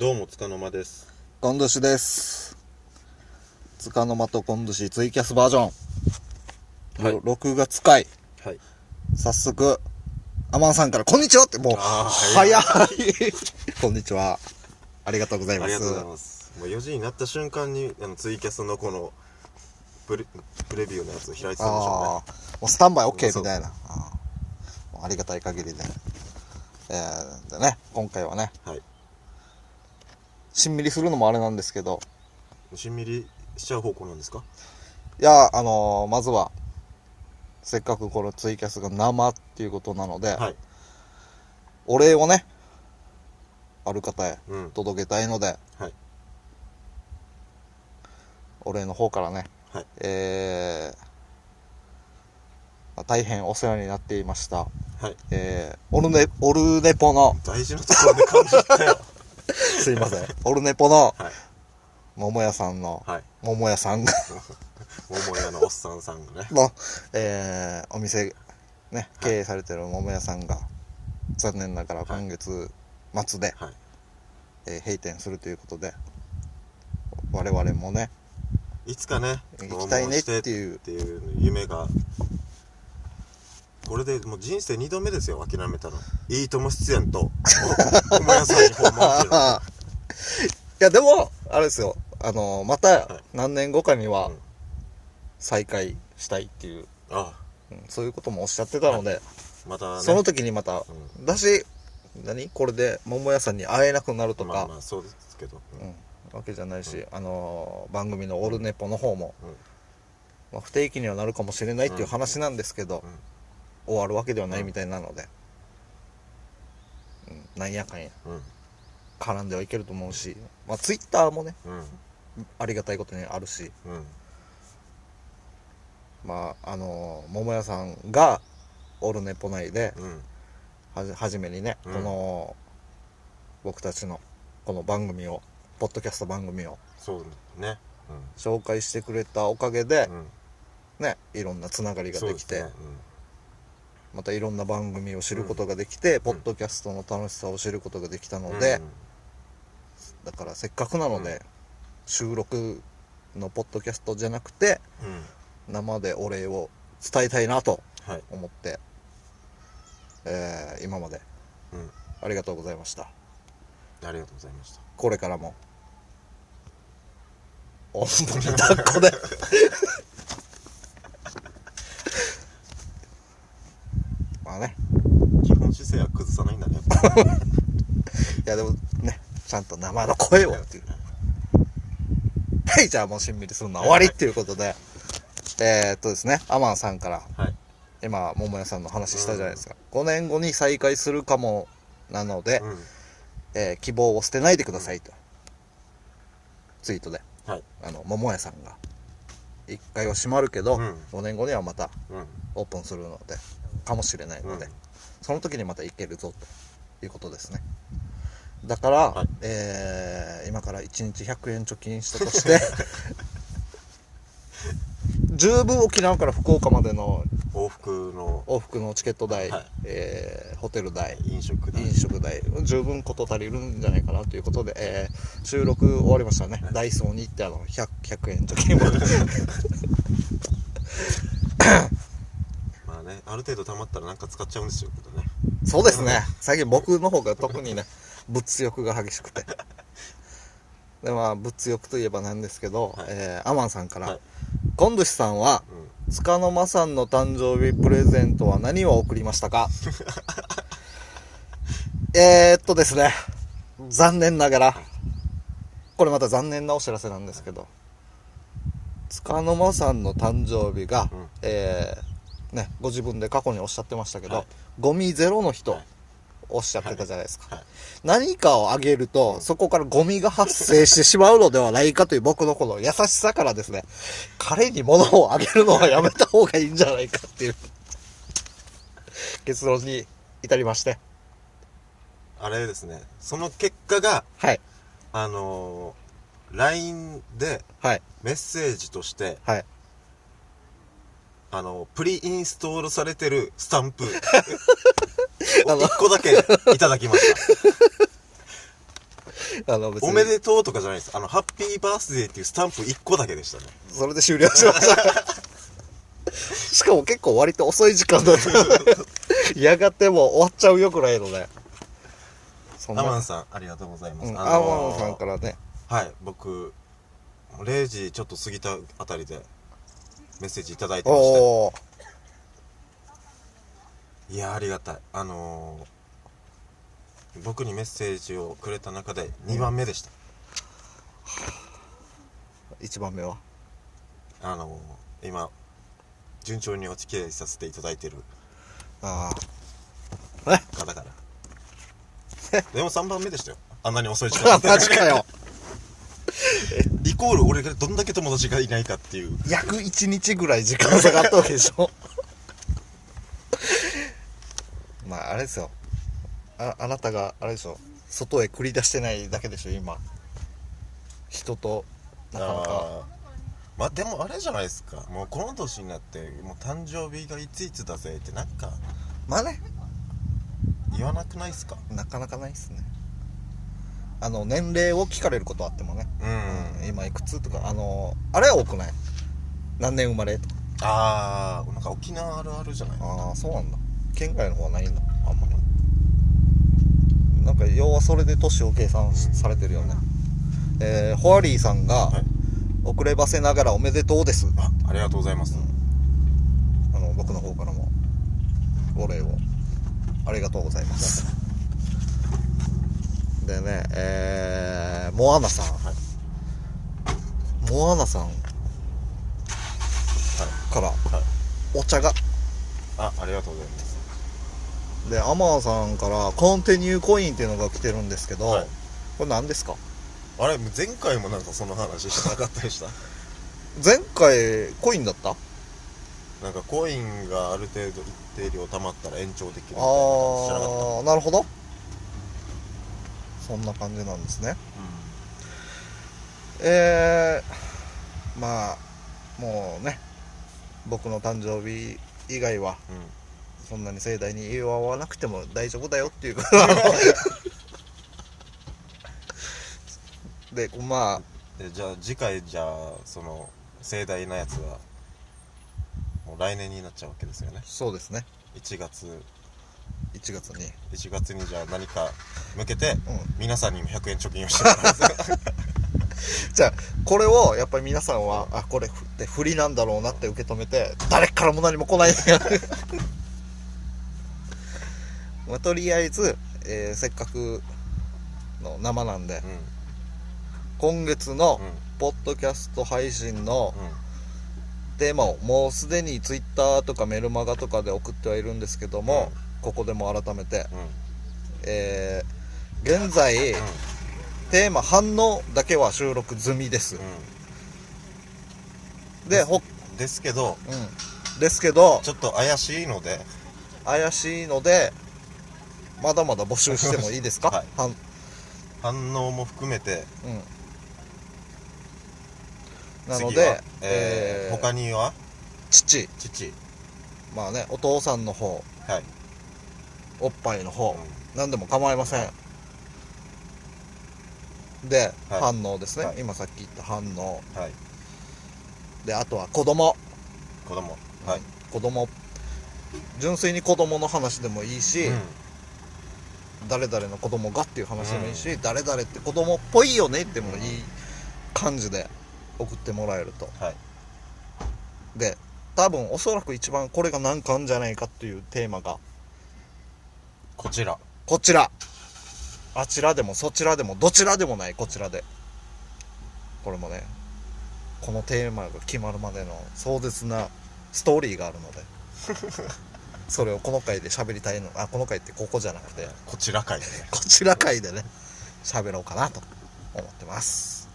どうも、つかの間です。コンドシです。つかの間とコンドシツイキャスバージョン。はいろ6月回。はい。早速、アマンさんから、こんにちはって、もう、早い。こんにちは。ありがとうございます。ありがとうございます。もう4時になった瞬間に、あの、ツイキャスのこの、プレ、プレビューのやつを開いてたんでしょああ、もうスタンバイ OK みたいな。あありがたい限りで。えー、でね、今回はね、うね。はい。しんみりするのもあれなんですけど、しんみりしちゃう方向なんですか？いや、あのーまずは、せっかくこのツイキャスが生っていうことなので、はい。お礼をね、ある方へうん。届けたいので、はい。お礼の方からね、はい。えーまあ大変お世話になっていました、はい。えーオルネ、オルネポの、大事なところで感じたよ。すいません、オルネポのはい。桃屋さんの、はい。桃屋さんが 桃屋のおっさんさんがね。の、えーお店、ね、経営されてる桃屋さんが、残念ながら今月末で、はい。えー閉店するということで、我々もね、いつかね、行きたいねってう。いうっていう夢が、これでもう人生2度目ですよ、諦めたの。いいとも出演と、桃屋さんに訪問っていうのは。いや、でも、あれですよ。あの、またはい。何年後かにはうん。再会したいっていう、あうんそういうこともおっしゃってたので、またね。その時にまた、うだし、何？これで桃屋さんに会えなくなるとか、まあまあそうですけど。うん。うん、わけじゃないし、あのー番組のオルネポの方も、うん。まあ、不定期にはなるかもしれないっていう話なんですけど、うん終わるわけではないみたいなので、うん、なんやかんや、うん。絡んではいけると思うし、まあ、ツイッターもね、うん。ありがたいことにあるし、うん。まあ、あのー桃屋さんがオルネポ内で初めにね、うん。この僕たちのこの番組をポッドキャスト番組をそうね。紹介してくれたおかげでねいろんなつながりができてまたいろんな番組を知ることができて、ポッドキャストの楽しさを知ることができたので、だからせっかくなので、うん。収録のポッドキャストじゃなくてうん。うん生でお礼を伝えたいなとはい。思って、えー今まで。うん。ありがとうございました。ありがとうございました。これからも。おんぶに抱っこでまあね。基本姿勢は崩さないんだね。いやでもねちゃんと生の声をっていう。はい。じゃあもうしんみりするのは終わりっていうことで。えー、っとですねアマンさんからはい。今桃屋さんの話したじゃないですか、5年後に再会するかもなので、うん。えー希望を捨てないでくださいと、ツイートで。はい。あの桃屋さんが1回は閉まるけど、うん。5年後にはまたうん。オープンするのでかもしれないので、うん。その時にまた行けるぞということですね。だから、はい。えー今から1日100円貯金したとして 十分沖縄から福岡までの往復の往復のチケット代、はい。えーホテル代飲食代。飲食代十分事足りるんじゃないかなということで、えー収録終わりましたね、ダイソーに行ってあの 100, 100円貯金をまあね ある程度溜まったらなんか使っちゃうんですよけどね。そうですね。最近僕の方が特にね物欲が激しくて。でまあ物欲といえばなんですけど、はい。えーアマンさんから、はい。コンドゥシさんはうん。塚の間さんの誕生日プレゼントは何を贈りましたか？えーっとですね。残念ながらこれまた残念なお知らせなんですけど塚の間さんの誕生日が、うん。えーねご自分で過去におっしゃってましたけど、はいゴミゼロの人、はいおっしゃってたじゃないですか、はい何かをあげると、そこからゴミが発生してしまうのではないかという僕のこの優しさからですね、彼に物をあげるのはやめた方がいいんじゃないかっていう結論に至りまして。あれですねその結果がはい。あのー LINE ではい。メッセージとしてはい。あのプリインストールされてるスタンプ あの1個だけいただきまし あのおめでとうとかじゃないです。あの、ハッピーバースデーっていうスタンプ1個だけでしたね。それで終了しました。しかも結構割と遅い時間だった。やがてもう終わっちゃうよくらいのね。そんな。アマンさん、ありがとうございます。うん、あのーアマンさんからね。はい、僕、0時ちょっと過ぎたあたりでメッセージいただいてまして。いや、ありがたい。あのー僕にメッセージをくれた中で2番目でした。一番目は？あのー今、順調にお付き合いさせていただいてるああ。方から。でも3番目でしたよ。あんなに遅い時間 マジかよ。イコール俺がどんだけ友達がいないかっていう。約一日ぐらい時間差があったわけでしょ。まあ、あれですよ。あ、あなたが、あれでしょ。外へ繰り出してないだけでしょ、今。人と、なかなか。まあでもあれじゃないですかもうこの年になってもう誕生日がいついつだぜってなんかまあね、言わなくないっすか？なかなかないっすね。あの、年齢を聞かれることあってもね。うん、うん、今いくつとか、あの、あれは多くない？何年生まれとか。ああなんか沖縄あるあるじゃない？ああ、そうなんだ。県外の方はないんだ。あんまり。なんか、要はそれで年を計算しされてるよね。えー、ホワリーさんが、はい遅ればせながらおめでとうです。あありがとうございます、あの、僕の方からも、お礼を。ありがとうございます。でね、えー、モアナさん。はい。モアナさん。から、はい。お茶が。あありがとうございます。で、アマンさんから、コンティニューコインっていうのが来てるんですけど、はい。これ何ですか？あれ前回もなんかその話してなかったでした？前回、コインだった？あなんかコインがある程度一定量貯まったら延長できるみたいななかっー、なるほど。そんな感じなんですね。えー、まあ、もうね、僕の誕生日以外は、たうん、うんそんなに盛大に祝わなくても大丈夫だよっていう でまあでじゃあ次回じゃあその盛大なやつはもう来年になっちゃうわけですよね。そうですね。1月1月に。1月にじゃあ何か向けてうん。皆さんにも100円貯金をしてもらいますじゃあこれをやっぱり皆さんはあこれふって振りなんだろうなって受け止めて誰からも何も来ない。まあとりあえず、えーせっかくの生なんでう今月のんうん。ポッドキャスト配信のうん。テーマをもうすでにツイッターとかメルマガとかで送ってはいるんですけども、ここでも改めて、うん。えー現在、うん。テーマ反応だけは収録済みです、でほ、うんですけどうん、ですけどちょっと怪しいので。怪しいのでまだまだ募集してもいいですか、はい。反反応も含めて。うん。なの次はで、えー他には？父。父。まあねお父さんの方。はい、おっぱいの方、うん。何でも構いません。で、はい。反応ですね、はい。今さっき言った反応。はい。であとは子供。子供。はい、子供。純粋に子供の話でもいいし、うん。誰々の子供がっていう話でもいいし、誰々って子供っぽいよねってもいい感じで送ってもらえると。はい。で多分おそらく一番これが難関じゃないかっていうテーマがこちら。こちら。あちらでもそちらでもどちらでもないこちらで。これもねこのテーマが決まるまでの壮絶なストーリーがあるので。それをこの回で喋りたいのあこの回ってここじゃなくてこちら会でね。こちら回でね喋ろうかなと思ってます。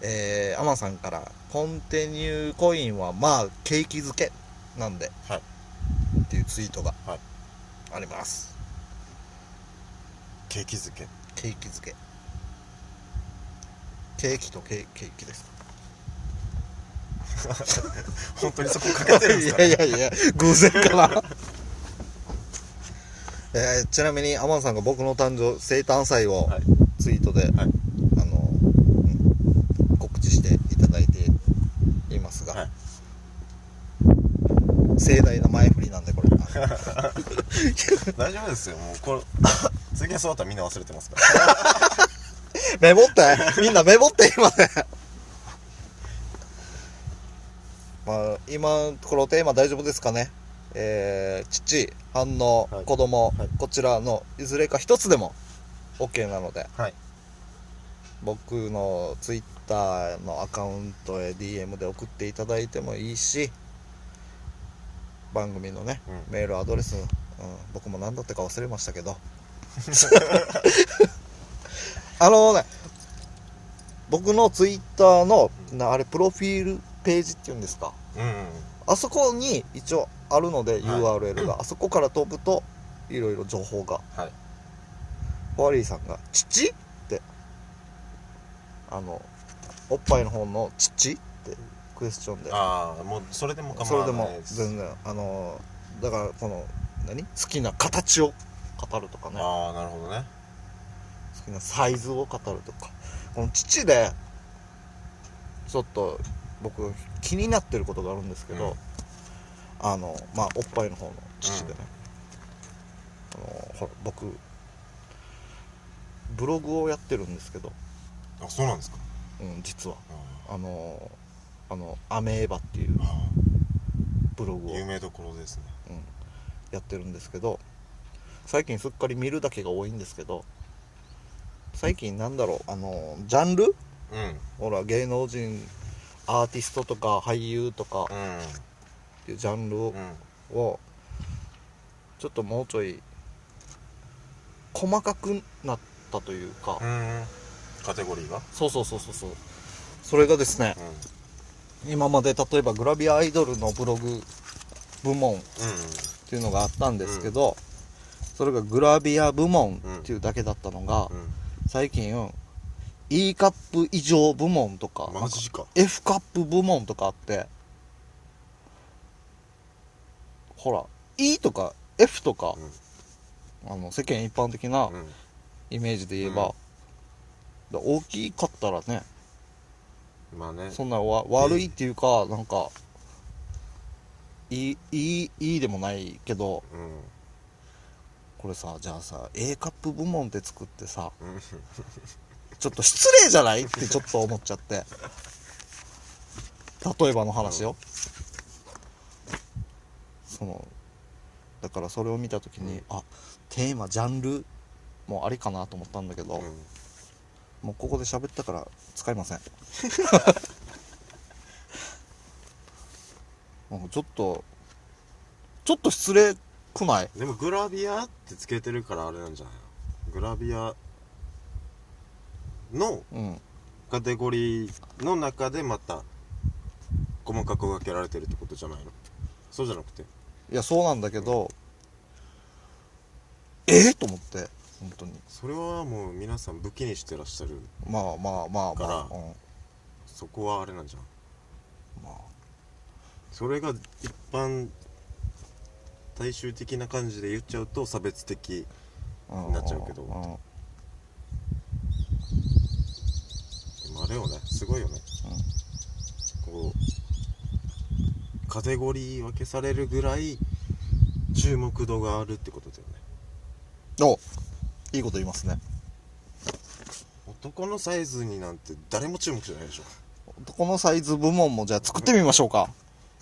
えー、アマンさんからコンテニューコインはまあ景気づけなんで。はい。っていうツイートが。はいあります。景気づけ。ケーキ漬け。ケーキとケーケーキです 本当にそこかけてるんですか、いやいやいや偶然かな。えーちなみにアマンさんが僕の誕生生誕祭をはい。ツツイートで、はい。あの、うん告知していただいていますが、はい盛大な前振りなんでこれ大丈夫ですよ。もうこれツイキャス終わったらみんな忘れてますから。メモって。みんなメモって今ね。まあ今このテーマ大丈夫ですかね？えー、父反応、はい。子供、はい。こちらのいずれか一つでも OK なので。はい。僕の Twitter のアカウントへ DM で送っていただいてもいいし番組のね、うん。メールアドレス、うん、僕も何だったか忘れましたけど。あのね僕の Twitter のなあれプロフィールページっていうんですか。うんうんあそこに一応あるので、はい。URL が。あそこから飛ぶといろいろ情報が。はい。ホワリーさんが「父?」って。あのおっぱいの方の「父?」ってクエスチョンで。ああもうそれでも構わそれでもないです全然あのだからこの何？好きな形を語るとかね。好ああなるほどね。きなサイズを語るとか。この父でちょっと僕気になってることがあるんですけど、うん。あのまあおっぱいの方の父でね、あのほら僕ブログをやってるんですけど、あそうなんですか？うん、実は。ああのあのアメーバっていうあブログを、有名どころですね。うん、やってるんですけど最近すっかり見るだけが多いんですけど最近なんだろうあのジャンル？うん。ほら芸能人アーティストとか俳優とかうん。っていうジャンルを,、うん。ちょっともうちょい細かくなったというか、うん。カテゴリーが？そうそうそうそうそう。それがですねうん今まで例えばグラビアアイドルのブログ部門うんっていうのがあったんですけど、それがグラビア部門っていうだけだったのが、うん。最近 E カップ以上部門とかマジか。F カップ部門とかあってほら E とか F とか、あの世間一般的なうん。イメージで言えば、だ大きかったらねまあね。そんなわ悪いっていうかなんかいいいいいいでもないけどうん。これさじゃあさ A カップ部門って作ってさうん。ちょっと失礼じゃない？ってちょっと思っちゃって。例えばの話よ、そのだからそれを見た時に、あテーマジャンルもありかなと思ったんだけど、うんもうここで喋ったから使いません。もうちょっとちょっと失礼くない？でもグラビアってつけてるからあれなんじゃないの？グラビアのうん。カテゴリーの中でまた細かく分けられてるってことじゃないの？そうじゃなくて？いやそうなんだけどえ？っ、と思って本当に。それはもう皆さん武器にしてらっしゃるまあまあまあまからあ、うん、そこはあれなんじゃん。まあ。それが一般大衆的な感じで言っちゃうと差別的うん。なっちゃうけど。ん。でもあれよね。すごいよね。こうカテゴリー分けされるぐらい注目度があるってことだよね。おいいこと言いますね。男のサイズになんて誰も注目しないでしょこのサイズ部門もじゃあ作ってみましょうか。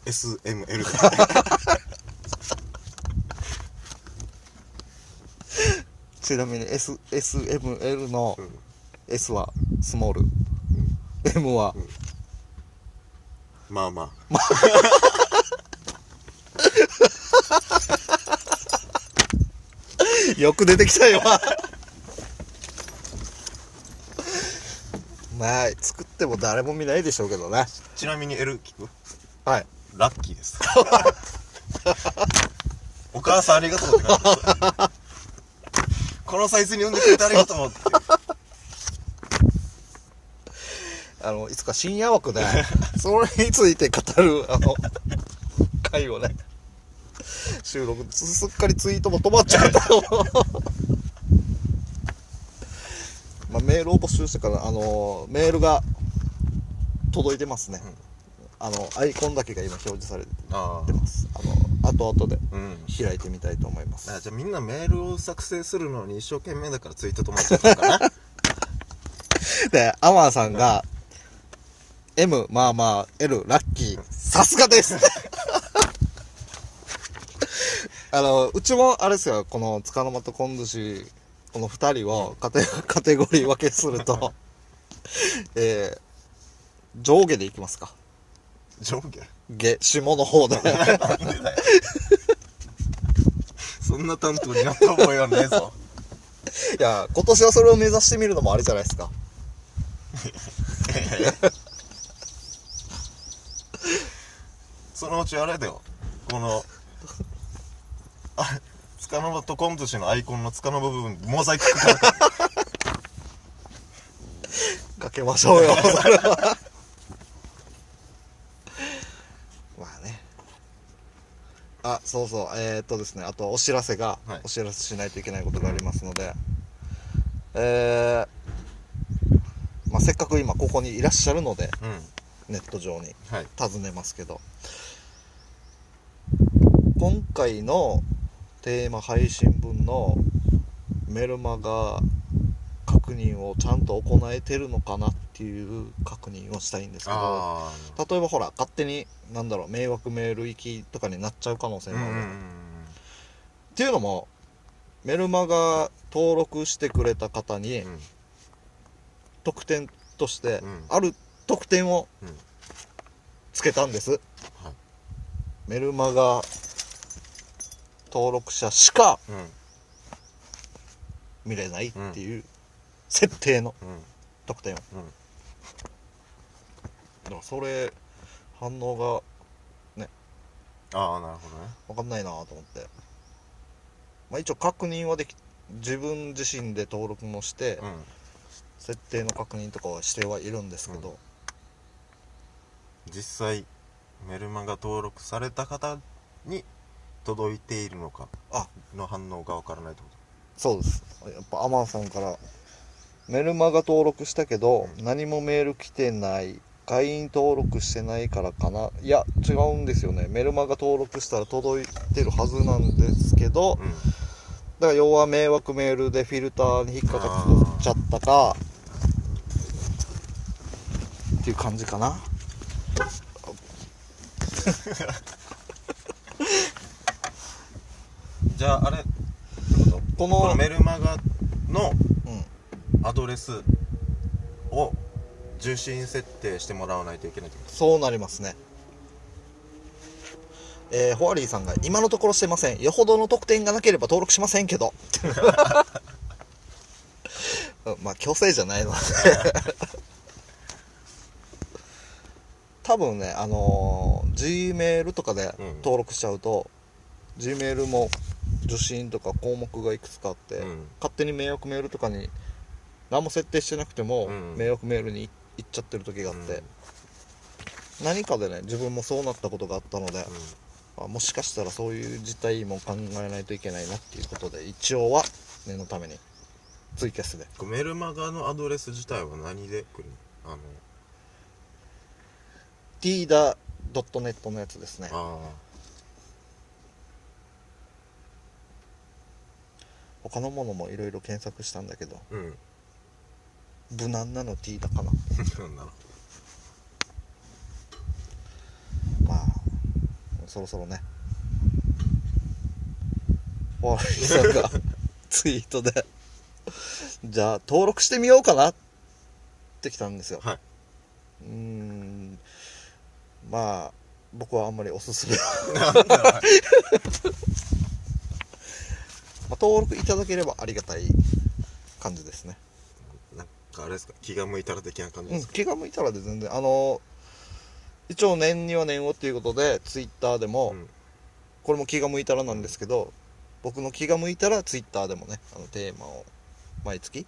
SML でちなみに S SML のうん。S はスモール、M は？まあまあ よく出てきたよ。まあ作っても誰も見ないでしょうけどね。ちなみに L 聞く？はい。ラッキーです。お母さんありがとうって感じですこのサイズに産んでくれてありがとうって。あのいつか深夜枠でそれについて語るあの回をね収録。すすっかりツイートも止まっちゃった。よ まあ、メールを募集してから、あのーメールが届いてますね、あのアイコンだけが今表示されてあます。あの後々で開いてみたいと思います。あじゃあみんなメールを作成するのに一生懸命だからツイート止まっちゃったのかな？でアマンさんが M まあまあ L ラッキーさすがです あのうちもあれですよ。この塚の間と今年この2人をカテ カテゴリー分けすると えー、上下でいきますか。上下？下下の方で。そんな担当になった覚えはねえぞ。いや今年はそれを目指してみるのもありじゃないですか。そのうちあれだよ。このあつかの間と昆寿司のアイコンのつかの部分モザイクかかるか けましょうよそれは。まあね。あそうそう。えー、っとですね。あとお知らせが、はい。お知らせしないといけないことがありますので。えー、まあせっかく今ここにいらっしゃるのでうん。ネット上にはい。尋ねますけど。今回のテーマ配信分のメルマガ確認をちゃんと行えてるのかなっていう確認をしたいんですけどあ例えばほら勝手になんだろう迷惑メール行きとかになっちゃう可能性もある、っていうのもメルマガ登録してくれた方にうん。特典としてうん。ある特典をうん。つけたんです、はい。メルマガ登録者しかうん見れないっていう設定のうん。特典を。うん。だからそれ反応ああなるほどね。が分かんないなと思って。まあ一応確認はでき自分自身で登録もして、うん。設定の確認とかはしてはいるんですけど、実際メルマガ登録された方に届いているのか？あの反応がわからないってこそうです。やっぱアマンさんから。メルマガ登録したけど、うん。何もメール来てない。会員登録してないからかな。いや違うんですよね。メルマガ登録したら届いてるはずなんですけど、とうん。だから要は迷惑メールでフィルターに引っかかっちゃったか。っていう感じかな じゃああれってこと？このこのメルマガのうん。アドレスを受信設定してもらわないといけないってこそうなりますね。えー、ホワリーさんが今のところしてません。よほどの特典がなければ登録しませんけど。う んまあ強制じゃないの。で多分ねあのー、G メールとかでうん登録しちゃうと、G メールも受信とか項目がいくつかあって、とうん。勝手に迷惑メールとかに何も設定してなくても、うん。迷惑メールに行っちゃってる時があって、何かでね自分もそうなったことがあったので、あもしかしたらそういう事態も考えないといけないなっていうことで一応は念のためにツイキャスで。うんメルマガのアドレス自体は何で来るの？あの。t ダ .net のやつですね。あ他のものもいろいろ検索したんだけどあうん。無難なの T だかな。まあそろそろね。ワーリーさんが ツイートでじゃあ登録してみようかなってきたんですよ。うはい。うーん。まあ僕はあんまりおすすめは、なんだろうまあ、登録いただければありがたい感じですね。なんかあれですか？気が向いたら的な感じうんですか、気が向いたらで全然あの一応年には年をっていうことでツイッターでも、うん。これも気が向いたらなんですけど僕の気が向いたらツイッターでもねあのテーマを毎月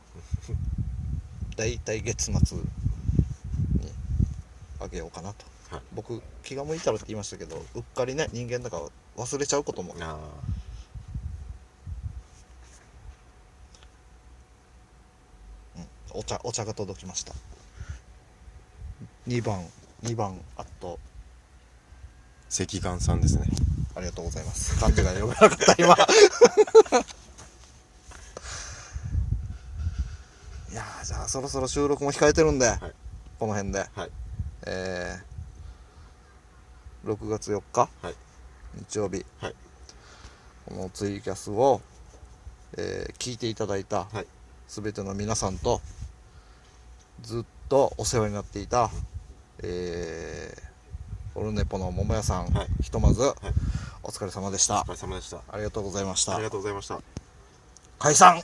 だいたい月末にあげようかなと。はい。僕気が向いたらって言いましたけどうっかりね人間だから忘れちゃうこともお茶お茶が届きました。2番2番あと。赤岩さんですね。ありがとうございます。漢字が読めなかった今。いやーじゃあそろそろ収録も控えてるんで、い。この辺で。はい。えー、6月4日？はい。日曜日、はい。このツイキャスを、えー聞いていただいたはい全ての皆さんとずっとお世話になっていた、えー、オルネポの桃屋さん、はい。ひとまず、い。お疲れ様でした。お疲れ様でした。ありがとうございました。ありがとうございました。解散